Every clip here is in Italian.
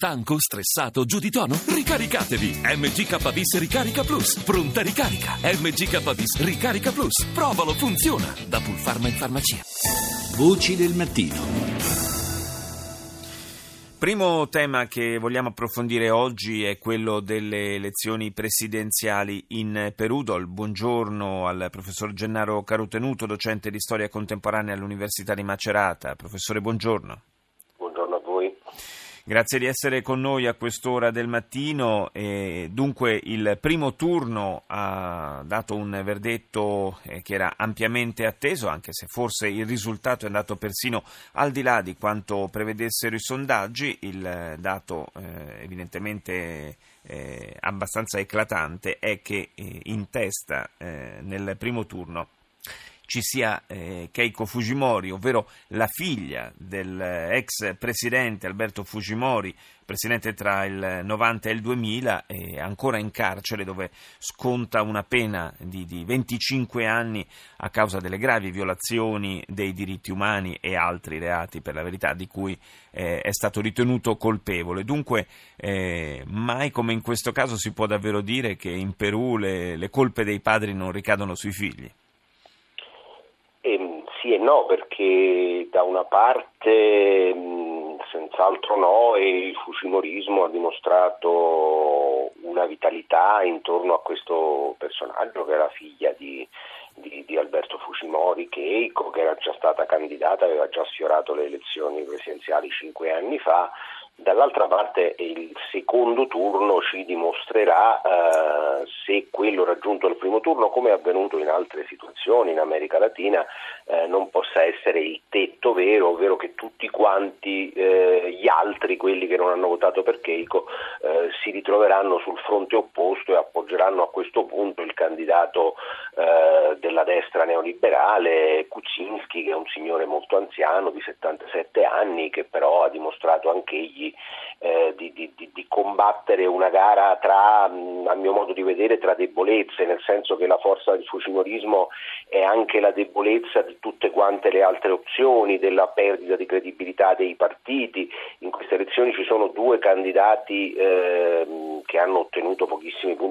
Stanco, stressato, giù di tono? Ricaricatevi! MGK Ricarica Plus. Pronta ricarica. MGK Ricarica Plus. Provalo, funziona. Da Pulpharma in farmacia. Voci del mattino. Primo tema che vogliamo approfondire oggi è quello delle elezioni presidenziali in Perù. Do il buongiorno al professor Gennaro Carutenuto, docente di storia contemporanea all'Università di Macerata. Professore, buongiorno. Grazie di essere con noi a quest'ora del mattino. E dunque il primo turno ha dato un verdetto eh, che era ampiamente atteso, anche se forse il risultato è andato persino al di là di quanto prevedessero i sondaggi. Il dato eh, evidentemente eh, abbastanza eclatante è che in testa nel primo turno ci sia eh, Keiko Fujimori, ovvero la figlia dell'ex presidente Alberto Fujimori, presidente tra il 90 e il 2000, è ancora in carcere dove sconta una pena di, di 25 anni a causa delle gravi violazioni dei diritti umani e altri reati, per la verità, di cui eh, è stato ritenuto colpevole. Dunque, eh, mai come in questo caso si può davvero dire che in Perù le, le colpe dei padri non ricadono sui figli? Sì e no, perché da una parte mh, senz'altro no e il fujimorismo ha dimostrato una vitalità intorno a questo personaggio che la figlia di, di, di Alberto Fujimori, Keiko, che era già stata candidata, aveva già sfiorato le elezioni presidenziali cinque anni fa Dall'altra parte il secondo turno ci dimostrerà eh, se quello raggiunto al primo turno, come è avvenuto in altre situazioni in America Latina, eh, non possa essere il tetto vero, ovvero che tutti quanti eh, gli altri, quelli che non hanno votato per Keiko, eh, si ritroveranno sul fronte opposto e appoggeranno a questo punto il candidato eh, della destra neoliberale, Kuczynski, che è un signore molto anziano di 77 anni, che però ha dimostrato anch'egli eh, di, di, di, combattere una gara tra, a mio modo di vedere, tra debolezze, nel senso che la forza del fujimorismo è anche la debolezza di tutte quante le altre opzioni, della perdita di credibilità dei partiti. In queste elezioni ci sono due candidati eh, che hanno ottenuto pochissimi punti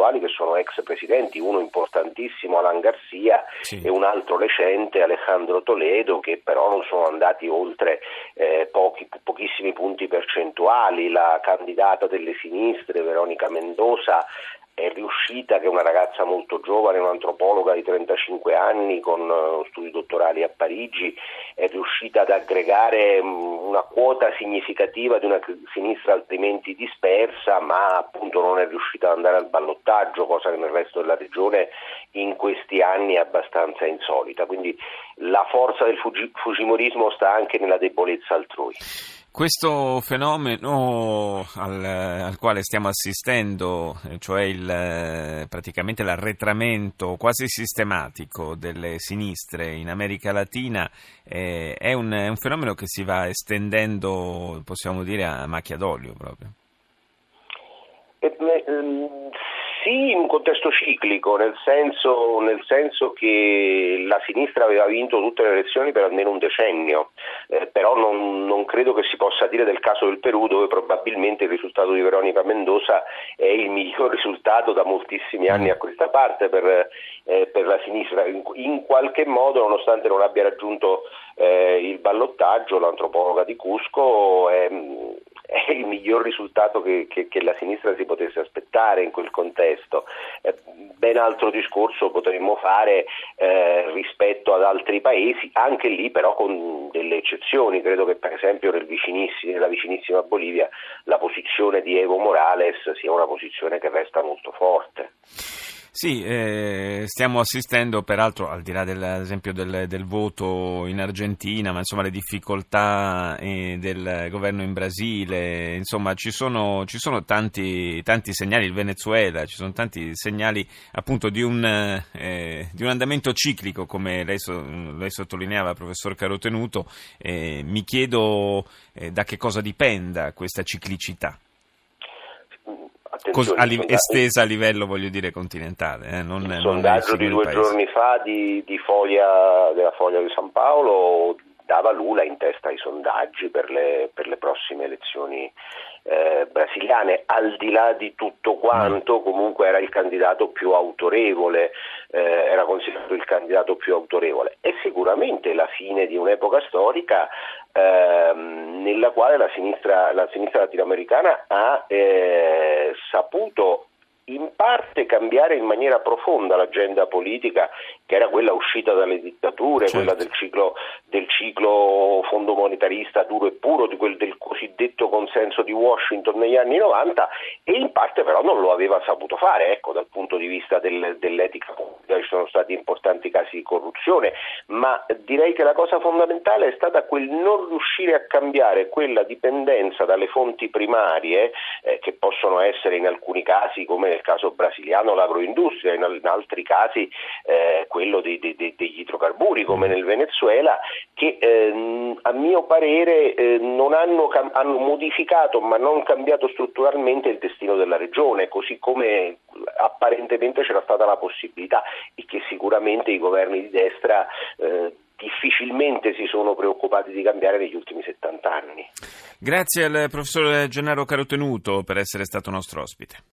percentuali, che sono ex presidenti, uno importantissimo Alan Garcia sì. e un altro recente Alejandro Toledo, che però non sono andati oltre eh, pochi, pochissimi punti percentuali, la candidata delle sinistre Veronica Mendoza è riuscita, che è una ragazza molto giovane, un'antropologa di 35 anni con uh, studi dottorali a Parigi, è riuscita ad aggregare una quota significativa di una sinistra altrimenti dispersa, ma appunto non è riuscita ad andare al ballottaggio, cosa che nel resto della regione in questi anni è abbastanza insolita. Quindi la forza del fujimorismo sta anche nella debolezza altrui. Questo fenomeno al, al, quale stiamo assistendo, cioè il, praticamente l'arretramento quasi sistematico delle sinistre in America Latina, eh, è, un, è, un, fenomeno che si va estendendo, possiamo dire, a macchia d'olio proprio. Eh, ehm, sì, in un contesto ciclico, nel senso, nel senso, che la sinistra aveva vinto tutte le elezioni per almeno un decennio, eh, però non, non, credo che si possa dire del caso del Perù dove probabilmente il risultato di Veronica Mendoza è il miglior risultato da moltissimi anni a questa parte per, eh, per la sinistra. In, in, qualche modo, nonostante non abbia raggiunto eh, il ballottaggio, l'antropologa di Cusco è, è il miglior risultato che, che, che, la sinistra si potesse aspettare in quel contesto. Eh, ben altro discorso potremmo fare eh, rispetto ad altri paesi, anche lì però con delle eccezioni. Credo che per esempio nel nella vicinissima Bolivia la posizione di Evo Morales sia una posizione che resta molto forte. Sì, eh, stiamo assistendo peraltro, al di là del, ad esempio del, del, voto in Argentina, ma insomma le difficoltà eh, del governo in Brasile, insomma ci sono, ci sono tanti, tanti, segnali, il Venezuela, ci sono tanti segnali appunto di un, eh, di un andamento ciclico, come lei, lei, sottolineava, professor Carotenuto. mi chiedo eh, da che cosa dipenda questa ciclicità. Cos- a li- estesa a livello, voglio dire, continentale. Eh? Non, il non sondaggio di due giorni fa di, di Foglia, della Foglia di San Paolo dava Lula in testa ai sondaggi per le, per le prossime elezioni eh, brasiliane, al di là di tutto quanto, comunque era il candidato più autorevole, eh, era considerato il candidato più autorevole. È sicuramente la fine di un'epoca storica ehm, nella quale la sinistra, la sinistra latinoamericana ha eh, saputo in parte cambiare in maniera profonda l'agenda politica che era quella uscita dalle dittature, certo. quella del ciclo, del ciclo fondo monetarista duro e puro, quel, del cosiddetto consenso di Washington negli anni 90 e in parte però non lo aveva saputo fare, ecco, dal punto di vista del, dell'etica pubblica ci sono stati importanti casi di corruzione, ma direi che la cosa fondamentale è stata quel non riuscire a cambiare quella dipendenza dalle fonti primarie eh, che possono essere in alcuni casi come nel caso brasiliano l'agroindustria, in, altri casi eh, quello dei, dei, degli idrocarburi come nel Venezuela, che eh, a mio parere eh, non hanno, hanno modificato ma non cambiato strutturalmente il destino della regione, così come apparentemente c'era stata la possibilità e che sicuramente i governi di destra eh, difficilmente si sono preoccupati di cambiare negli ultimi 70 anni. Grazie al professor Gennaro Carotenuto per essere stato nostro ospite.